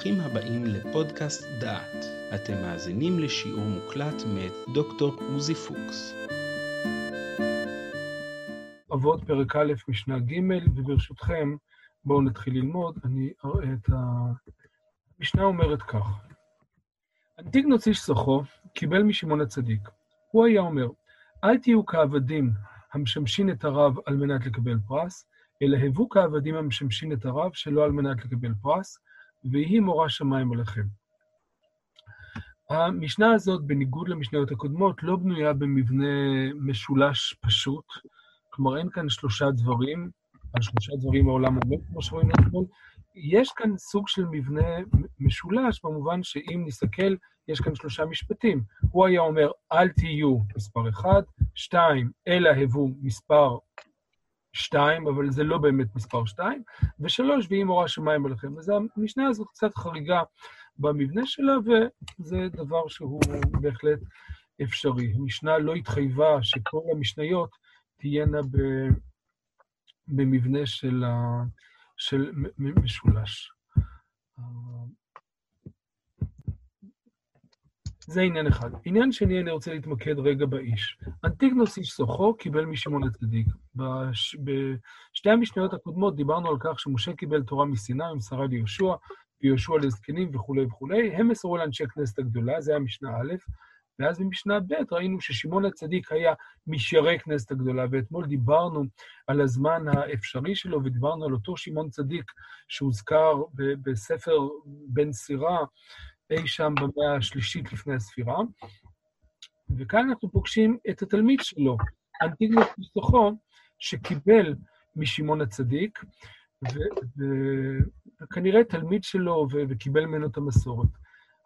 ברוכים הבאים לפודקאסט דעת. אתם מאזינים לשיעור מוקלט מאת דוקטור עוזי פוקס. אבות פרק א', משנה ג', וברשותכם, בואו נתחיל ללמוד. אני אראה את ה... המשנה אומרת כך: אנטיגנוס איש סוכו קיבל משמעון הצדיק. הוא היה אומר, אל תהיו כעבדים המשמשין את הרב על מנת לקבל פרס, אלא הבו כעבדים המשמשין את הרב שלא על מנת לקבל פרס, ויהי מורה שמיים עליכם. המשנה הזאת, בניגוד למשניות הקודמות, לא בנויה במבנה משולש פשוט, כלומר אין כאן שלושה דברים, על שלושה דברים העולם עומד, כמו שרואים אתמול, יש כאן סוג של מבנה משולש, במובן שאם נסתכל, יש כאן שלושה משפטים. הוא היה אומר, אל תהיו מספר אחד, שתיים, אלא הבו מספר שתיים, אבל זה לא באמת מספר שתיים, ושלוש, ויהי מורה שמיים עליכם. אז המשנה הזאת קצת חריגה במבנה שלה, וזה דבר שהוא בהחלט אפשרי. המשנה לא התחייבה שכל המשניות תהיינה במבנה של, של משולש. זה עניין אחד. עניין שני, אני רוצה להתמקד רגע באיש. אנטיגנוס איש סוחו קיבל משמעון הצדיק. בש... בשתי המשניות הקודמות דיברנו על כך שמשה קיבל תורה מסיני, ומסרה ליהושע, ויהושע לזקנים וכולי וכולי. הם מסרו לאנשי הכנסת הגדולה, זה היה משנה א', ואז במשנה ב' ראינו ששמעון הצדיק היה משיירי כנסת הגדולה, ואתמול דיברנו על הזמן האפשרי שלו, ודיברנו על אותו שמעון צדיק שהוזכר בספר בן סירה, אי שם במאה השלישית לפני הספירה. וכאן אנחנו פוגשים את התלמיד שלו, אנטיגנוס מסוכו, שקיבל משמעון הצדיק, וכנראה תלמיד שלו וקיבל ממנו את המסורת.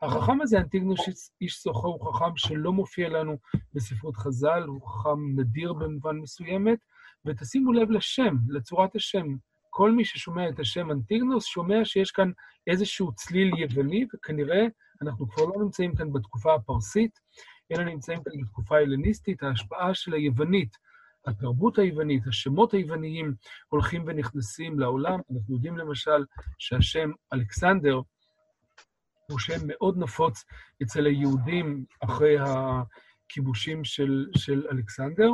החכם הזה, אנטיגנוס איש סוחו, הוא חכם שלא מופיע לנו בספרות חז"ל, הוא חכם נדיר במובן מסוימת, ותשימו לב לשם, לצורת השם. כל מי ששומע את השם אנטיגנוס שומע שיש כאן איזשהו צליל יווני, וכנראה אנחנו כבר לא נמצאים כאן בתקופה הפרסית, אלא נמצאים כאן בתקופה ההלניסטית, ההשפעה של היוונית, התרבות היוונית, השמות היווניים הולכים ונכנסים לעולם. אנחנו יודעים למשל שהשם אלכסנדר הוא שם מאוד נפוץ אצל היהודים אחרי הכיבושים של, של אלכסנדר.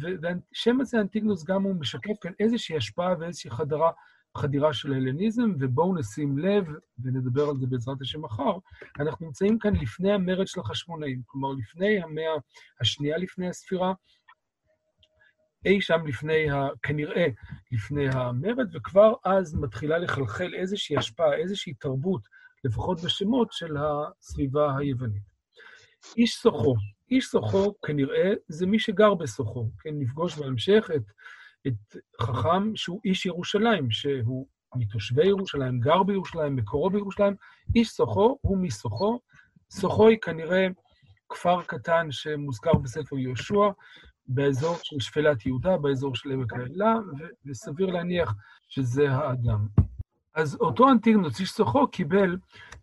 והשם הזה, אנטיגנוס, גם הוא משקף כאן איזושהי השפעה ואיזושהי חדרה, חדירה של הלניזם, ובואו נשים לב, ונדבר על זה בעזרת השם מחר, אנחנו נמצאים כאן לפני המרד של החשמונאים, כלומר, לפני המאה השנייה לפני הספירה, אי שם לפני, ה, כנראה לפני המרד, וכבר אז מתחילה לחלחל איזושהי השפעה, איזושהי תרבות, לפחות בשמות של הסביבה היוונית. איש סוחו, איש סוחו כנראה זה מי שגר בסוחו, כן, נפגוש בהמשך את, את חכם שהוא איש ירושלים, שהוא מתושבי ירושלים, גר בירושלים, מקורו בירושלים, איש סוכו הוא מסוכו. סוכו היא כנראה כפר קטן שמוזכר בספר יהושע, באזור של שפלת יהודה, באזור של עמק האלה, וסביר להניח שזה האדם. אז אותו אנטיגנוס, איש סוכו, קיבל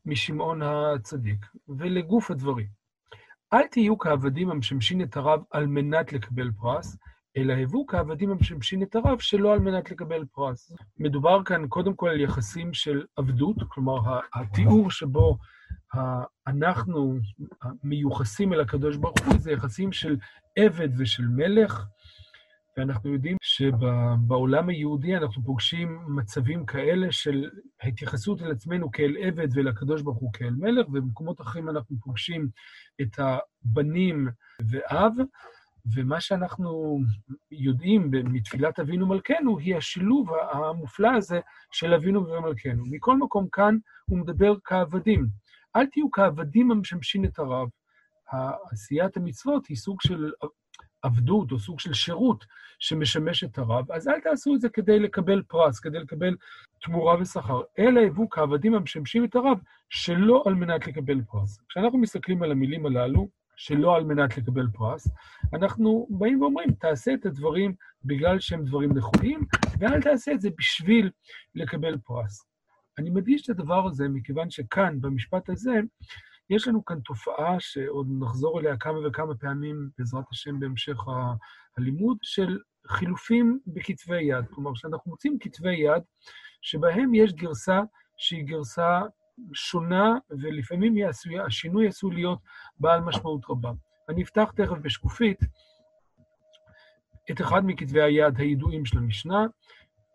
משמעון הצדיק. ולגוף הדברים. אל תהיו כעבדים המשמשין את הרב על מנת לקבל פרס, אלא הבו כעבדים המשמשין את הרב שלא על מנת לקבל פרס. מדובר כאן קודם כל על יחסים של עבדות, כלומר, התיאור שבו אנחנו מיוחסים אל הקדוש ברוך הוא זה יחסים של עבד ושל מלך, ואנחנו יודעים שבעולם היהודי אנחנו פוגשים מצבים כאלה של ההתייחסות אל עצמנו כאל עבד ואל הקדוש ברוך הוא כאל מלך, ובמקומות אחרים אנחנו פוגשים את הבנים ואב, ומה שאנחנו יודעים מתפילת אבינו מלכנו, היא השילוב המופלא הזה של אבינו ומלכנו. מכל מקום כאן הוא מדבר כעבדים. אל תהיו כעבדים המשמשים את הרב. עשיית המצוות היא סוג של עבדות או סוג של שירות שמשמש את הרב, אז אל תעשו את זה כדי לקבל פרס, כדי לקבל תמורה ושכר, אלא הבו כעבדים המשמשים את הרב שלא על מנת לקבל פרס. כשאנחנו מסתכלים על המילים הללו, שלא על מנת לקבל פרס, אנחנו באים ואומרים, תעשה את הדברים בגלל שהם דברים נכונים, ואל תעשה את זה בשביל לקבל פרס. אני מדגיש את הדבר הזה מכיוון שכאן, במשפט הזה, יש לנו כאן תופעה שעוד נחזור אליה כמה וכמה פעמים, בעזרת השם, בהמשך הלימוד, של חילופים בכתבי יד. כלומר, שאנחנו מוצאים כתבי יד שבהם יש גרסה שהיא גרסה שונה, ולפעמים יעשו, השינוי עשוי להיות בעל משמעות רבה. אני אפתח תכף בשקופית את אחד מכתבי היד הידועים של המשנה.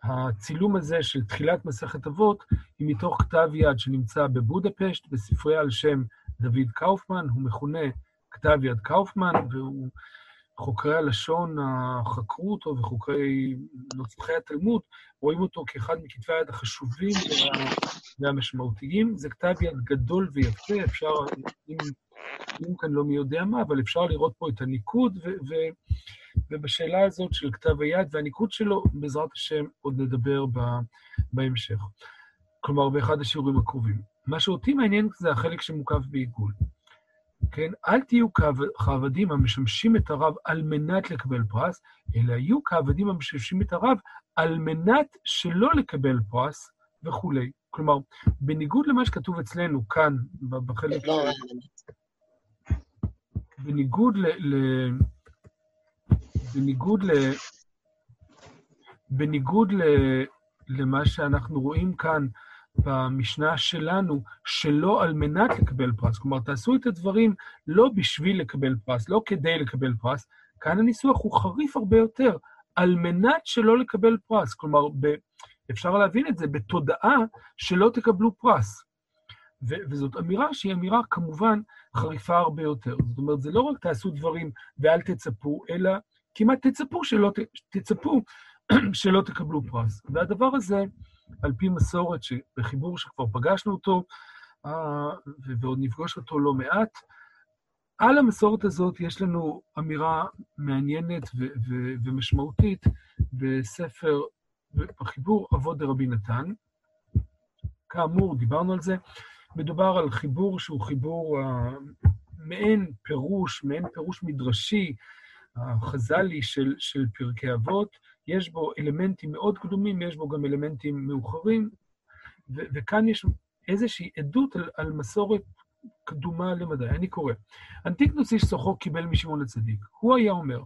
הצילום הזה של תחילת מסכת אבות היא מתוך כתב יד שנמצא בבודפשט, בספרייה על שם דוד קאופמן, הוא מכונה כתב יד קאופמן, והוא... חוקרי הלשון חקרו אותו, וחוקרי נוצחי התלמוד רואים אותו כאחד מכתבי היד החשובים וה, והמשמעותיים. זה כתב יד גדול ויפה, אפשר, אם, אם כאן לא מי יודע מה, אבל אפשר לראות פה את הניקוד, ו, ו, ובשאלה הזאת של כתב היד והניקוד שלו, בעזרת השם עוד נדבר בהמשך. כלומר, באחד השיעורים הקרובים. מה שאותי מעניין זה החלק שמוקף בעיגול. כן? אל תהיו כעבדים המשמשים את הרב על מנת לקבל פרס, אלא יהיו כעבדים המשמשים את הרב על מנת שלא לקבל פרס וכולי. כלומר, בניגוד למה שכתוב אצלנו כאן, בחלק... לא, בניגוד ל... ל... בניגוד ל... בניגוד ל... למה שאנחנו רואים כאן במשנה שלנו, שלא על מנת לקבל פרס. כלומר, תעשו את הדברים לא בשביל לקבל פרס, לא כדי לקבל פרס. כאן הניסוח הוא חריף הרבה יותר, על מנת שלא לקבל פרס. כלומר, ב... אפשר להבין את זה בתודעה שלא תקבלו פרס. ו- וזאת אמירה שהיא אמירה כמובן חריפה הרבה יותר. זאת אומרת, זה לא רק תעשו דברים ואל תצפו, אלא כמעט תצפו שלא, ת- תצפו שלא תקבלו פרס. והדבר הזה, על פי מסורת, בחיבור שכבר פגשנו אותו, אה, ועוד נפגוש אותו לא מעט, על המסורת הזאת יש לנו אמירה מעניינת ו- ו- ומשמעותית בספר, בחיבור אבות דרבי נתן. כאמור, דיברנו על זה. מדובר על חיבור שהוא חיבור uh, מעין פירוש, מעין פירוש מדרשי, החז"לי של, של פרקי אבות, יש בו אלמנטים מאוד קדומים, יש בו גם אלמנטים מאוחרים, וכאן יש איזושהי עדות על, על מסורת קדומה למדי. אני קורא. אנטיקנוס איש סוחו קיבל משמעון הצדיק. הוא היה אומר,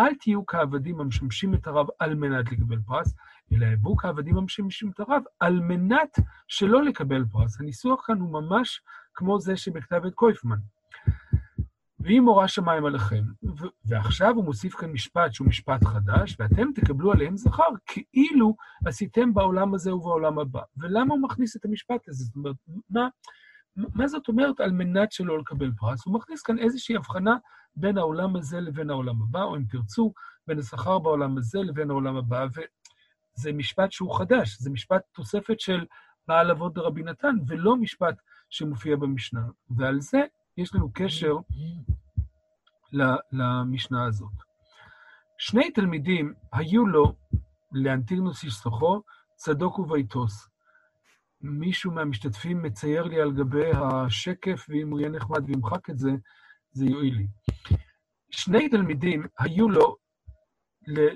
אל תהיו כעבדים המשמשים את הרב על מנת לקבל פרס, אלא הבו כעבדים המשמשים את הרב על מנת שלא לקבל פרס. הניסוח כאן הוא ממש כמו זה שבכתב את קויפמן. והיא מורה שמיים עליכם. ועכשיו הוא מוסיף כאן משפט שהוא משפט חדש, ואתם תקבלו עליהם זכר, כאילו עשיתם בעולם הזה ובעולם הבא. ולמה הוא מכניס את המשפט הזה? זאת אומרת, מה, מה זאת אומרת על מנת שלא לקבל פרס? הוא מכניס כאן איזושהי הבחנה בין העולם הזה לבין העולם הבא, או אם תרצו, בין השכר בעולם הזה לבין העולם הבא, וזה משפט שהוא חדש, זה משפט תוספת של בעל אבות דרבי נתן, ולא משפט שמופיע במשנה. ועל זה יש לנו קשר למשנה הזאת. שני תלמידים היו לו, לאנטיגנוס איש סוחו, צדוק וביתוס. מישהו מהמשתתפים מצייר לי על גבי השקף, ואם הוא יהיה נחמד וימחק את זה, זה יועיל לי. שני תלמידים היו לו,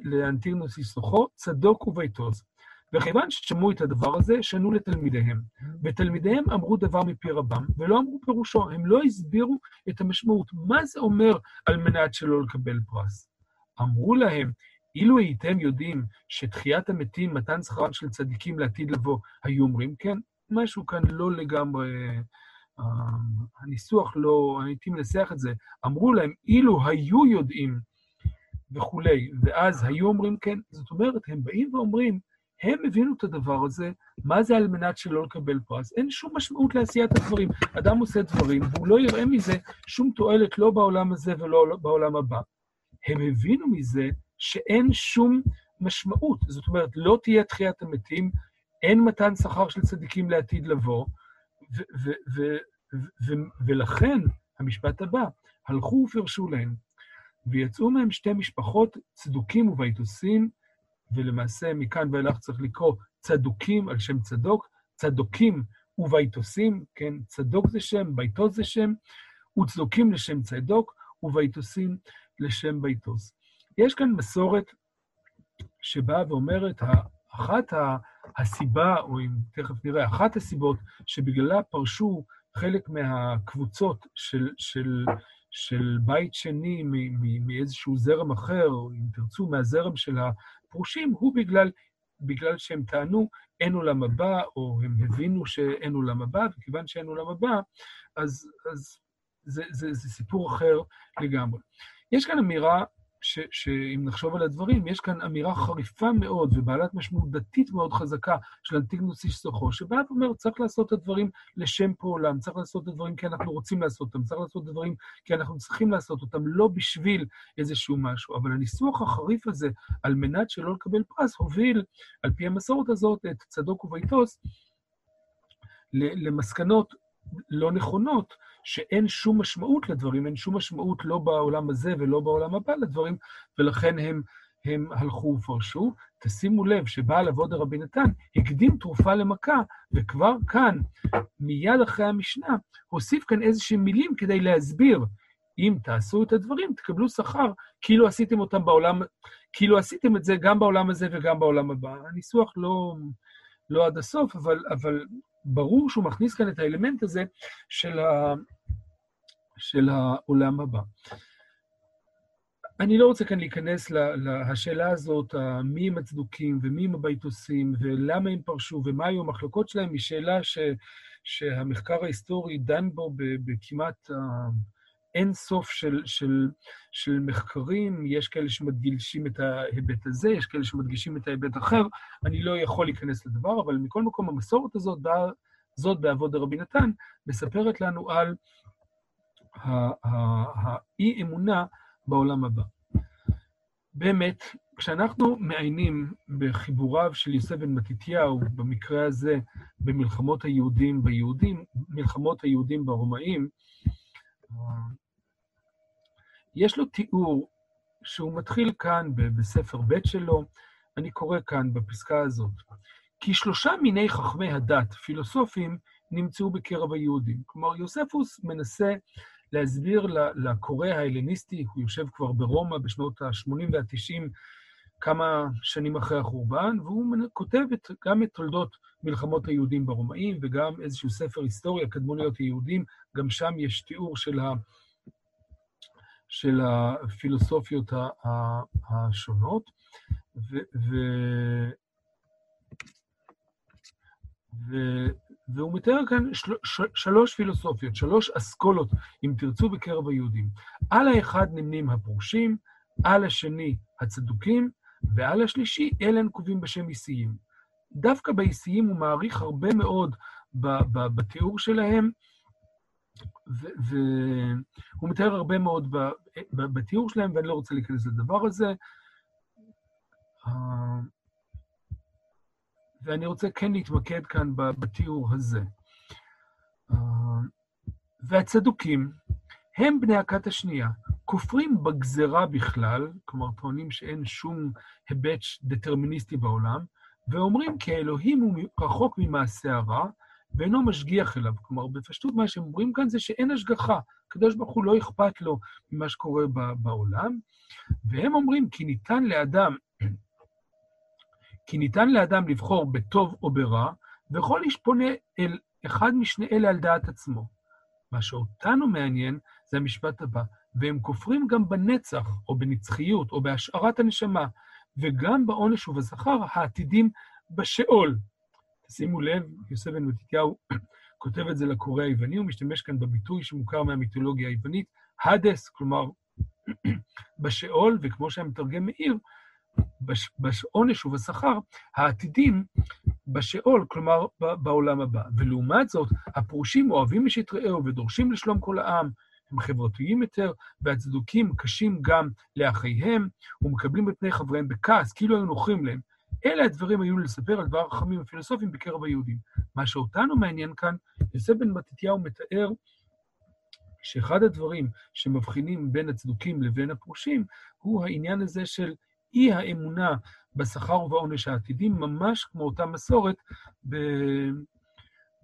לאנטיגנוס איש סוחו, צדוק וביתוס. וכיוון ששמעו את הדבר הזה, שנו לתלמידיהם. ותלמידיהם אמרו דבר מפי רבם, ולא אמרו פירושו, הם לא הסבירו את המשמעות. מה זה אומר על מנת שלא לקבל פרס? אמרו להם, אילו הייתם יודעים שתחיית המתים, מתן שכרם של צדיקים לעתיד לבוא, היו אומרים כן, משהו כאן לא לגמרי... Uh, הניסוח לא, הייתי מנסח את זה, אמרו להם, אילו היו יודעים וכולי, ואז היו אומרים כן, זאת אומרת, הם באים ואומרים, הם הבינו את הדבר הזה, מה זה על מנת שלא לקבל פרס. אין שום משמעות לעשיית הדברים. אדם עושה דברים, והוא לא יראה מזה שום תועלת, לא בעולם הזה ולא בעולם הבא. הם הבינו מזה שאין שום משמעות. זאת אומרת, לא תהיה תחיית המתים, אין מתן שכר של צדיקים לעתיד לבוא, ולכן, המשפט הבא, הלכו ופרשו להם, ויצאו מהם שתי משפחות, צדוקים וביתוסים, ולמעשה מכאן ואילך צריך לקרוא צדוקים על שם צדוק, צדוקים וביתוסים, כן, צדוק זה שם, ביתוס זה שם, וצדוקים לשם צדוק, וביתוסים לשם ביתוס. יש כאן מסורת שבאה ואומרת, אחת הסיבה, או אם תכף נראה, אחת הסיבות שבגללה פרשו חלק מהקבוצות של, של, של בית שני מאיזשהו זרם אחר, אם תרצו, מהזרם של הפרושים, הוא בגלל בגלל שהם טענו אין עולם הבא, או הם הבינו שאין עולם הבא, וכיוון שאין עולם הבא, אז, אז זה, זה, זה סיפור אחר לגמרי. יש כאן אמירה שאם נחשוב על הדברים, יש כאן אמירה חריפה מאוד ובעלת משמעות דתית מאוד חזקה של אנטיגנוס איש סוחו, שבא ואומר, צריך לעשות את הדברים לשם פעולם, צריך לעשות את הדברים כי אנחנו רוצים לעשות אותם, צריך לעשות את הדברים כי אנחנו צריכים לעשות אותם, לא בשביל איזשהו משהו. אבל הניסוח החריף הזה, על מנת שלא לקבל פרס, הוביל, על פי המסורת הזאת, את צדוק וביתוס למסקנות לא נכונות, שאין שום משמעות לדברים, אין שום משמעות לא בעולם הזה ולא בעולם הבא לדברים, ולכן הם, הם הלכו ופרשו. תשימו לב שבעל אבוד רבי נתן הקדים תרופה למכה, וכבר כאן, מיד אחרי המשנה, הוסיף כאן איזשהם מילים כדי להסביר. אם תעשו את הדברים, תקבלו שכר, כאילו עשיתם אותם בעולם, כאילו עשיתם את זה גם בעולם הזה וגם בעולם הבא. הניסוח לא, לא עד הסוף, אבל, אבל ברור שהוא מכניס כאן את האלמנט הזה של, ה, של העולם הבא. אני לא רוצה כאן להיכנס לשאלה הזאת, מי הם הצדוקים ומי הם הביתוסים ולמה הם פרשו ומה היו המחלוקות שלהם, היא שאלה ש, שהמחקר ההיסטורי דן בו בכמעט אין סוף של, של, של מחקרים, יש כאלה שמדגישים את ההיבט הזה, יש כאלה שמדגישים את ההיבט האחר, אני לא יכול להיכנס לדבר, אבל מכל מקום המסורת הזאת, זאת בעבוד רבי נתן, מספרת לנו על האי-אמונה בעולם הבא. באמת, כשאנחנו מעיינים בחיבוריו של יוסף בן מתתיהו, במקרה הזה במלחמות היהודים ביהודים, מלחמות היהודים ברומאים, יש לו תיאור שהוא מתחיל כאן בספר ב' שלו, אני קורא כאן בפסקה הזאת. כי שלושה מיני חכמי הדת, פילוסופים, נמצאו בקרב היהודים. כלומר, יוספוס מנסה להסביר לקורא ההלניסטי, הוא יושב כבר ברומא בשנות ה-80 וה-90, כמה שנים אחרי החורבן, והוא כותב את, גם את תולדות מלחמות היהודים ברומאים, וגם איזשהו ספר היסטוריה, קדמוניות היהודים, גם שם יש תיאור של, ה, של הפילוסופיות השונות. ו, ו, והוא מתאר כאן של, של, שלוש פילוסופיות, שלוש אסכולות, אם תרצו, בקרב היהודים. על האחד נמנים הפרושים, על השני הצדוקים, ועל השלישי אלה נקובים בשם איסיים. דווקא באיסיים הוא מעריך הרבה מאוד בתיאור שלהם, והוא מתאר הרבה מאוד בתיאור שלהם, ואני לא רוצה להיכנס לדבר הזה. אה, ואני רוצה כן להתמקד כאן בתיאור הזה. אה, והצדוקים הם בני הכת השנייה, כופרים בגזרה בכלל, כלומר טוענים שאין שום היבט דטרמיניסטי בעולם, ואומרים כי האלוהים הוא רחוק ממעשה הרע, ואינו משגיח אליו. כלומר, בפשטות מה שהם אומרים כאן זה שאין השגחה. הקדוש ברוך הוא לא אכפת לו ממה שקורה בעולם, והם אומרים כי ניתן לאדם כי ניתן לאדם לבחור בטוב או ברע, וכל איש פונה אל אחד משני אלה על דעת עצמו. מה שאותנו מעניין זה המשפט הבא, והם כופרים גם בנצח, או בנצחיות, או בהשארת הנשמה, וגם בעונש ובזכר העתידים בשאול. שימו לב, יוסף בן מתתיהו כותב את זה לקורא היווני, הוא משתמש כאן בביטוי שמוכר מהמיתולוגיה היוונית, הדס, כלומר, בשאול, וכמו שהמתרגם מאיר, בעונש ובשכר, העתידים בשאול, כלומר בעולם הבא. ולעומת זאת, הפרושים אוהבים איש את רעהו ודורשים לשלום כל העם, הם חברתיים יותר, והצדוקים קשים גם לאחיהם, ומקבלים בפני חבריהם בכעס, כאילו היו נוחים להם. אלה הדברים היו לספר על דבר החכמים הפילוסופיים בקרב היהודים. מה שאותנו מעניין כאן, יוסף בן מתתיהו מתאר שאחד הדברים שמבחינים בין הצדוקים לבין הפרושים, הוא העניין הזה של אי האמונה בשכר ובעונש העתידים, ממש כמו אותה מסורת ב...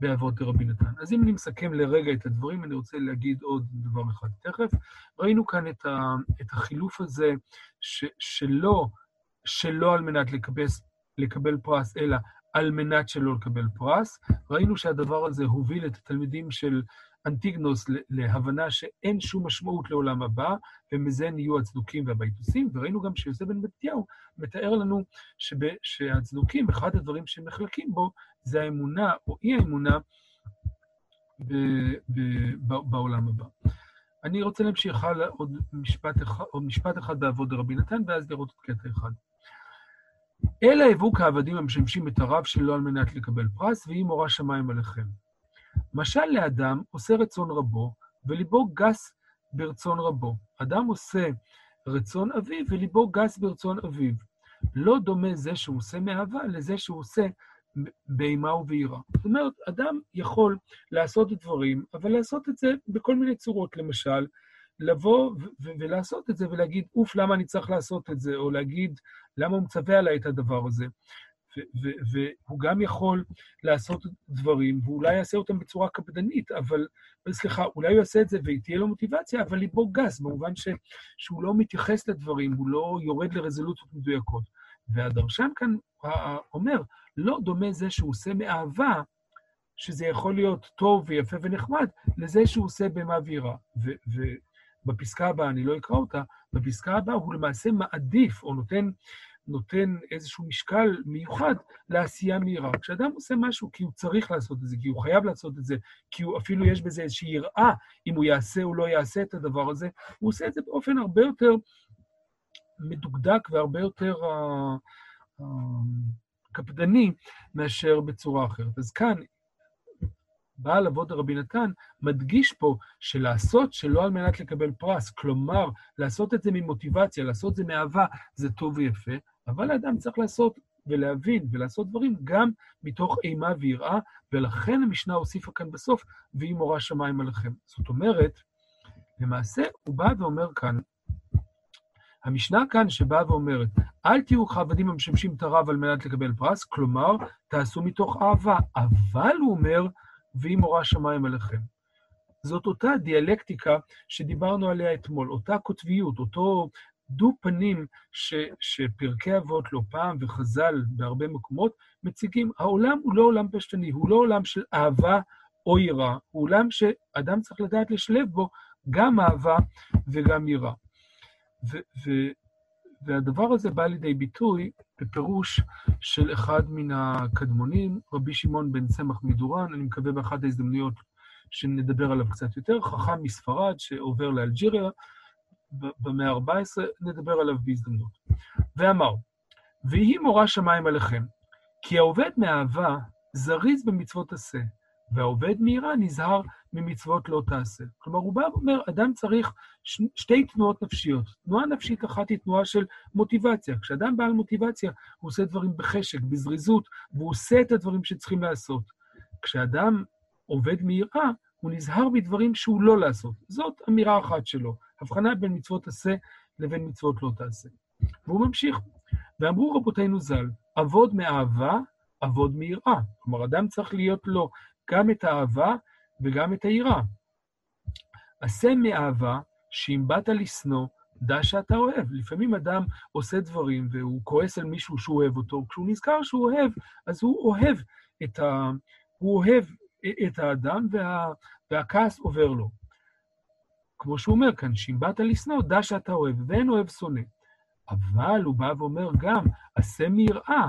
באבות רבי נתן. אז אם אני מסכם לרגע את הדברים, אני רוצה להגיד עוד דבר אחד תכף. ראינו כאן את, ה... את החילוף הזה ש... שלא, שלא על מנת לקבל, לקבל פרס, אלא על מנת שלא לקבל פרס. ראינו שהדבר הזה הוביל את התלמידים של אנטיגנוס להבנה שאין שום משמעות לעולם הבא, ומזה נהיו הצדוקים והבייתוסים, וראינו גם שיוסף בן מתתיהו מתאר לנו שב, שהצדוקים, אחד הדברים שהם מחלקים בו, זה האמונה או אי האמונה ב, ב, ב, בעולם הבא. אני רוצה להמשיך הלאה עוד משפט אחד, עוד משפט אחד בעבוד רבי נתן, ואז לראות את קטע אחד. אלא הביאו כעבדים המשמשים את הרב שלו על מנת לקבל פרס, ויהי מורא שמיים עליכם. משל לאדם עושה רצון רבו, וליבו גס ברצון רבו. אדם עושה רצון אביו, וליבו גס ברצון אביו. לא דומה זה שהוא עושה מאהבה לזה שהוא עושה באימה וביראה. זאת אומרת, אדם יכול לעשות דברים, אבל לעשות את זה בכל מיני צורות. למשל, לבוא ולעשות את זה ולהגיד, אוף, למה אני צריך לעשות את זה? או להגיד, למה הוא מצווה עליי את הדבר הזה? והוא גם יכול לעשות דברים, ואולי יעשה אותם בצורה קפדנית, אבל, סליחה, אולי הוא יעשה את זה ותהיה לו מוטיבציה, אבל ליבו גס, במובן ש, שהוא לא מתייחס לדברים, הוא לא יורד לרזולוציות מדויקות. והדרשן כאן אומר, לא דומה זה שהוא עושה מאהבה, שזה יכול להיות טוב ויפה ונחמד, לזה שהוא עושה במעבירה. ובפסקה הבאה, אני לא אקרא אותה, בפסקה הבאה הוא למעשה מעדיף, או נותן, נותן איזשהו משקל מיוחד לעשייה מהירה. כשאדם עושה משהו כי הוא צריך לעשות את זה, כי הוא חייב לעשות את זה, כי הוא אפילו יש בזה איזושהי יראה אם הוא יעשה או לא יעשה את הדבר הזה, הוא עושה את זה באופן הרבה יותר מדוקדק והרבה יותר uh, uh, קפדני מאשר בצורה אחרת. אז כאן, בעל אבות רבי נתן מדגיש פה שלעשות שלא על מנת לקבל פרס, כלומר, לעשות את זה ממוטיבציה, לעשות את זה מאהבה, זה טוב ויפה, אבל האדם צריך לעשות ולהבין ולעשות דברים גם מתוך אימה ויראה, ולכן המשנה הוסיפה כאן בסוף, והיא מורה שמיים עליכם. זאת אומרת, למעשה הוא בא ואומר כאן, המשנה כאן שבאה ואומרת, אל תהיו כעבדים המשמשים את הרב על מנת לקבל פרס, כלומר, תעשו מתוך אהבה. אבל הוא אומר, והיא מורה שמיים עליכם. זאת אותה דיאלקטיקה שדיברנו עליה אתמול, אותה קוטביות, אותו דו-פנים ש, שפרקי אבות לא פעם וחז"ל בהרבה מקומות מציגים. העולם הוא לא עולם פשטני, הוא לא עולם של אהבה או יראה, הוא עולם שאדם צריך לדעת לשלב בו גם אהבה וגם יראה. והדבר הזה בא לידי ביטוי בפירוש של אחד מן הקדמונים, רבי שמעון בן צמח מדורן, אני מקווה באחת ההזדמנויות שנדבר עליו קצת יותר, חכם מספרד שעובר לאלג'יריה במאה ה-14, נדבר עליו בהזדמנות. ואמר, ויהי מורא שמיים עליכם, כי העובד מאהבה זריז במצוות עשה, והעובד מיראה נזהר ממצוות לא תעשה. כלומר, הוא בא ואומר, אדם צריך ש... שתי תנועות נפשיות. תנועה נפשית אחת היא תנועה של מוטיבציה. כשאדם בעל מוטיבציה, הוא עושה דברים בחשק, בזריזות, והוא עושה את הדברים שצריכים לעשות. כשאדם עובד מיראה, הוא נזהר מדברים שהוא לא לעשות. זאת אמירה אחת שלו, הבחנה בין מצוות עשה לבין מצוות לא תעשה. והוא ממשיך, ואמרו רבותינו ז"ל, עבוד מאהבה, עבוד מיראה. כלומר, אדם צריך להיות לו גם את האהבה וגם את היראה. עשה מאהבה, שאם באת לשנוא, דע שאתה אוהב. לפעמים אדם עושה דברים והוא כועס על מישהו שהוא אוהב אותו, כשהוא נזכר שהוא אוהב, אז הוא אוהב את, ה... הוא אוהב את האדם וה... והכעס עובר לו. כמו שהוא אומר כאן, שאם באת לשנוא, דע שאתה אוהב, ואין אוהב שונא. אבל הוא בא ואומר גם, עשה מיראה,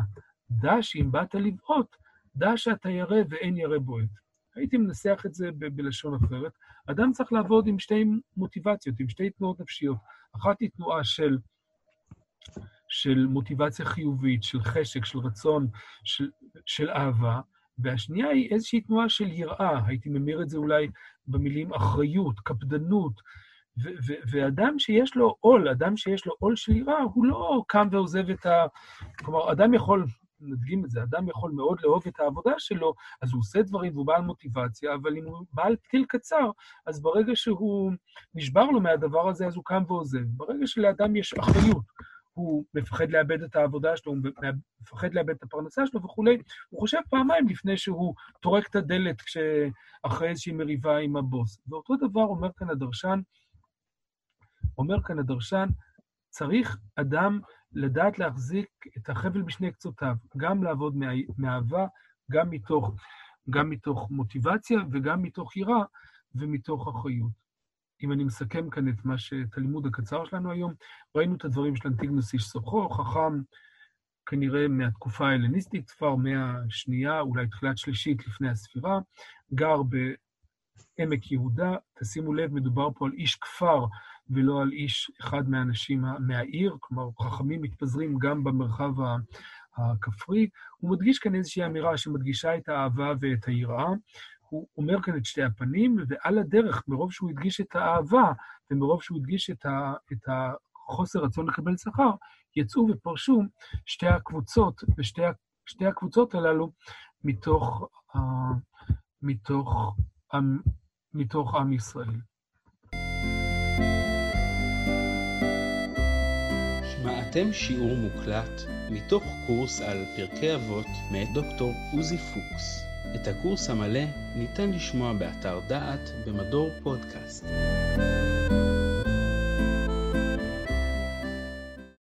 דע שאם באת לבעוט, דע שאתה ירא ואין ירא בועט. הייתי מנסח את זה בלשון אחרת. אדם צריך לעבוד עם שתי מוטיבציות, עם שתי תנועות נפשיות. אחת היא תנועה של, של מוטיבציה חיובית, של חשק, של רצון, של, של אהבה, והשנייה היא איזושהי תנועה של יראה, הייתי ממיר את זה אולי במילים אחריות, קפדנות, ואדם שיש לו עול, אדם שיש לו עול של יראה, הוא לא קם ועוזב את ה... כלומר, אדם יכול, נדגים את זה, אדם יכול מאוד לאהוב את העבודה שלו, אז הוא עושה דברים והוא בעל מוטיבציה, אבל אם הוא בעל פתיל קצר, אז ברגע שהוא נשבר לו מהדבר הזה, אז הוא קם ועוזב. ברגע שלאדם יש אחריות, הוא מפחד לאבד את העבודה שלו, הוא מפחד לאבד את הפרנסה שלו וכולי, הוא חושב פעמיים לפני שהוא טורק את הדלת אחרי איזושהי מריבה עם הבוס. ואותו דבר אומר כאן הדרשן, אומר כאן הדרשן, צריך אדם לדעת להחזיק את החבל בשני קצותיו, גם לעבוד מאהבה, גם מתוך, גם מתוך מוטיבציה וגם מתוך יראה, ומתוך אחריות. אם אני מסכם כאן את מה את הלימוד הקצר שלנו היום, ראינו את הדברים של אנטיגנוס איש סוחו, חכם כנראה מהתקופה ההלניסטית, כבר מאה שנייה, אולי תחילת שלישית לפני הספירה, גר בעמק יהודה. תשימו לב, מדובר פה על איש כפר ולא על איש אחד מהאנשים מהעיר, כלומר, חכמים מתפזרים גם במרחב הכפרי. הוא מדגיש כאן איזושהי אמירה שמדגישה את האהבה ואת היראה. הוא אומר כאן את שתי הפנים, ועל הדרך, מרוב שהוא הדגיש את האהבה, ומרוב שהוא הדגיש את, ה, את החוסר רצון לקבל שכר, יצאו ופרשו שתי הקבוצות, ושתי הקבוצות הללו מתוך, uh, מתוך, um, מתוך עם ישראל. שמעתם שיעור מוקלט מתוך קורס על פרקי אבות מאת דוקטור עוזי פוקס. את הקורס המלא ניתן לשמוע באתר דעת במדור פודקאסט.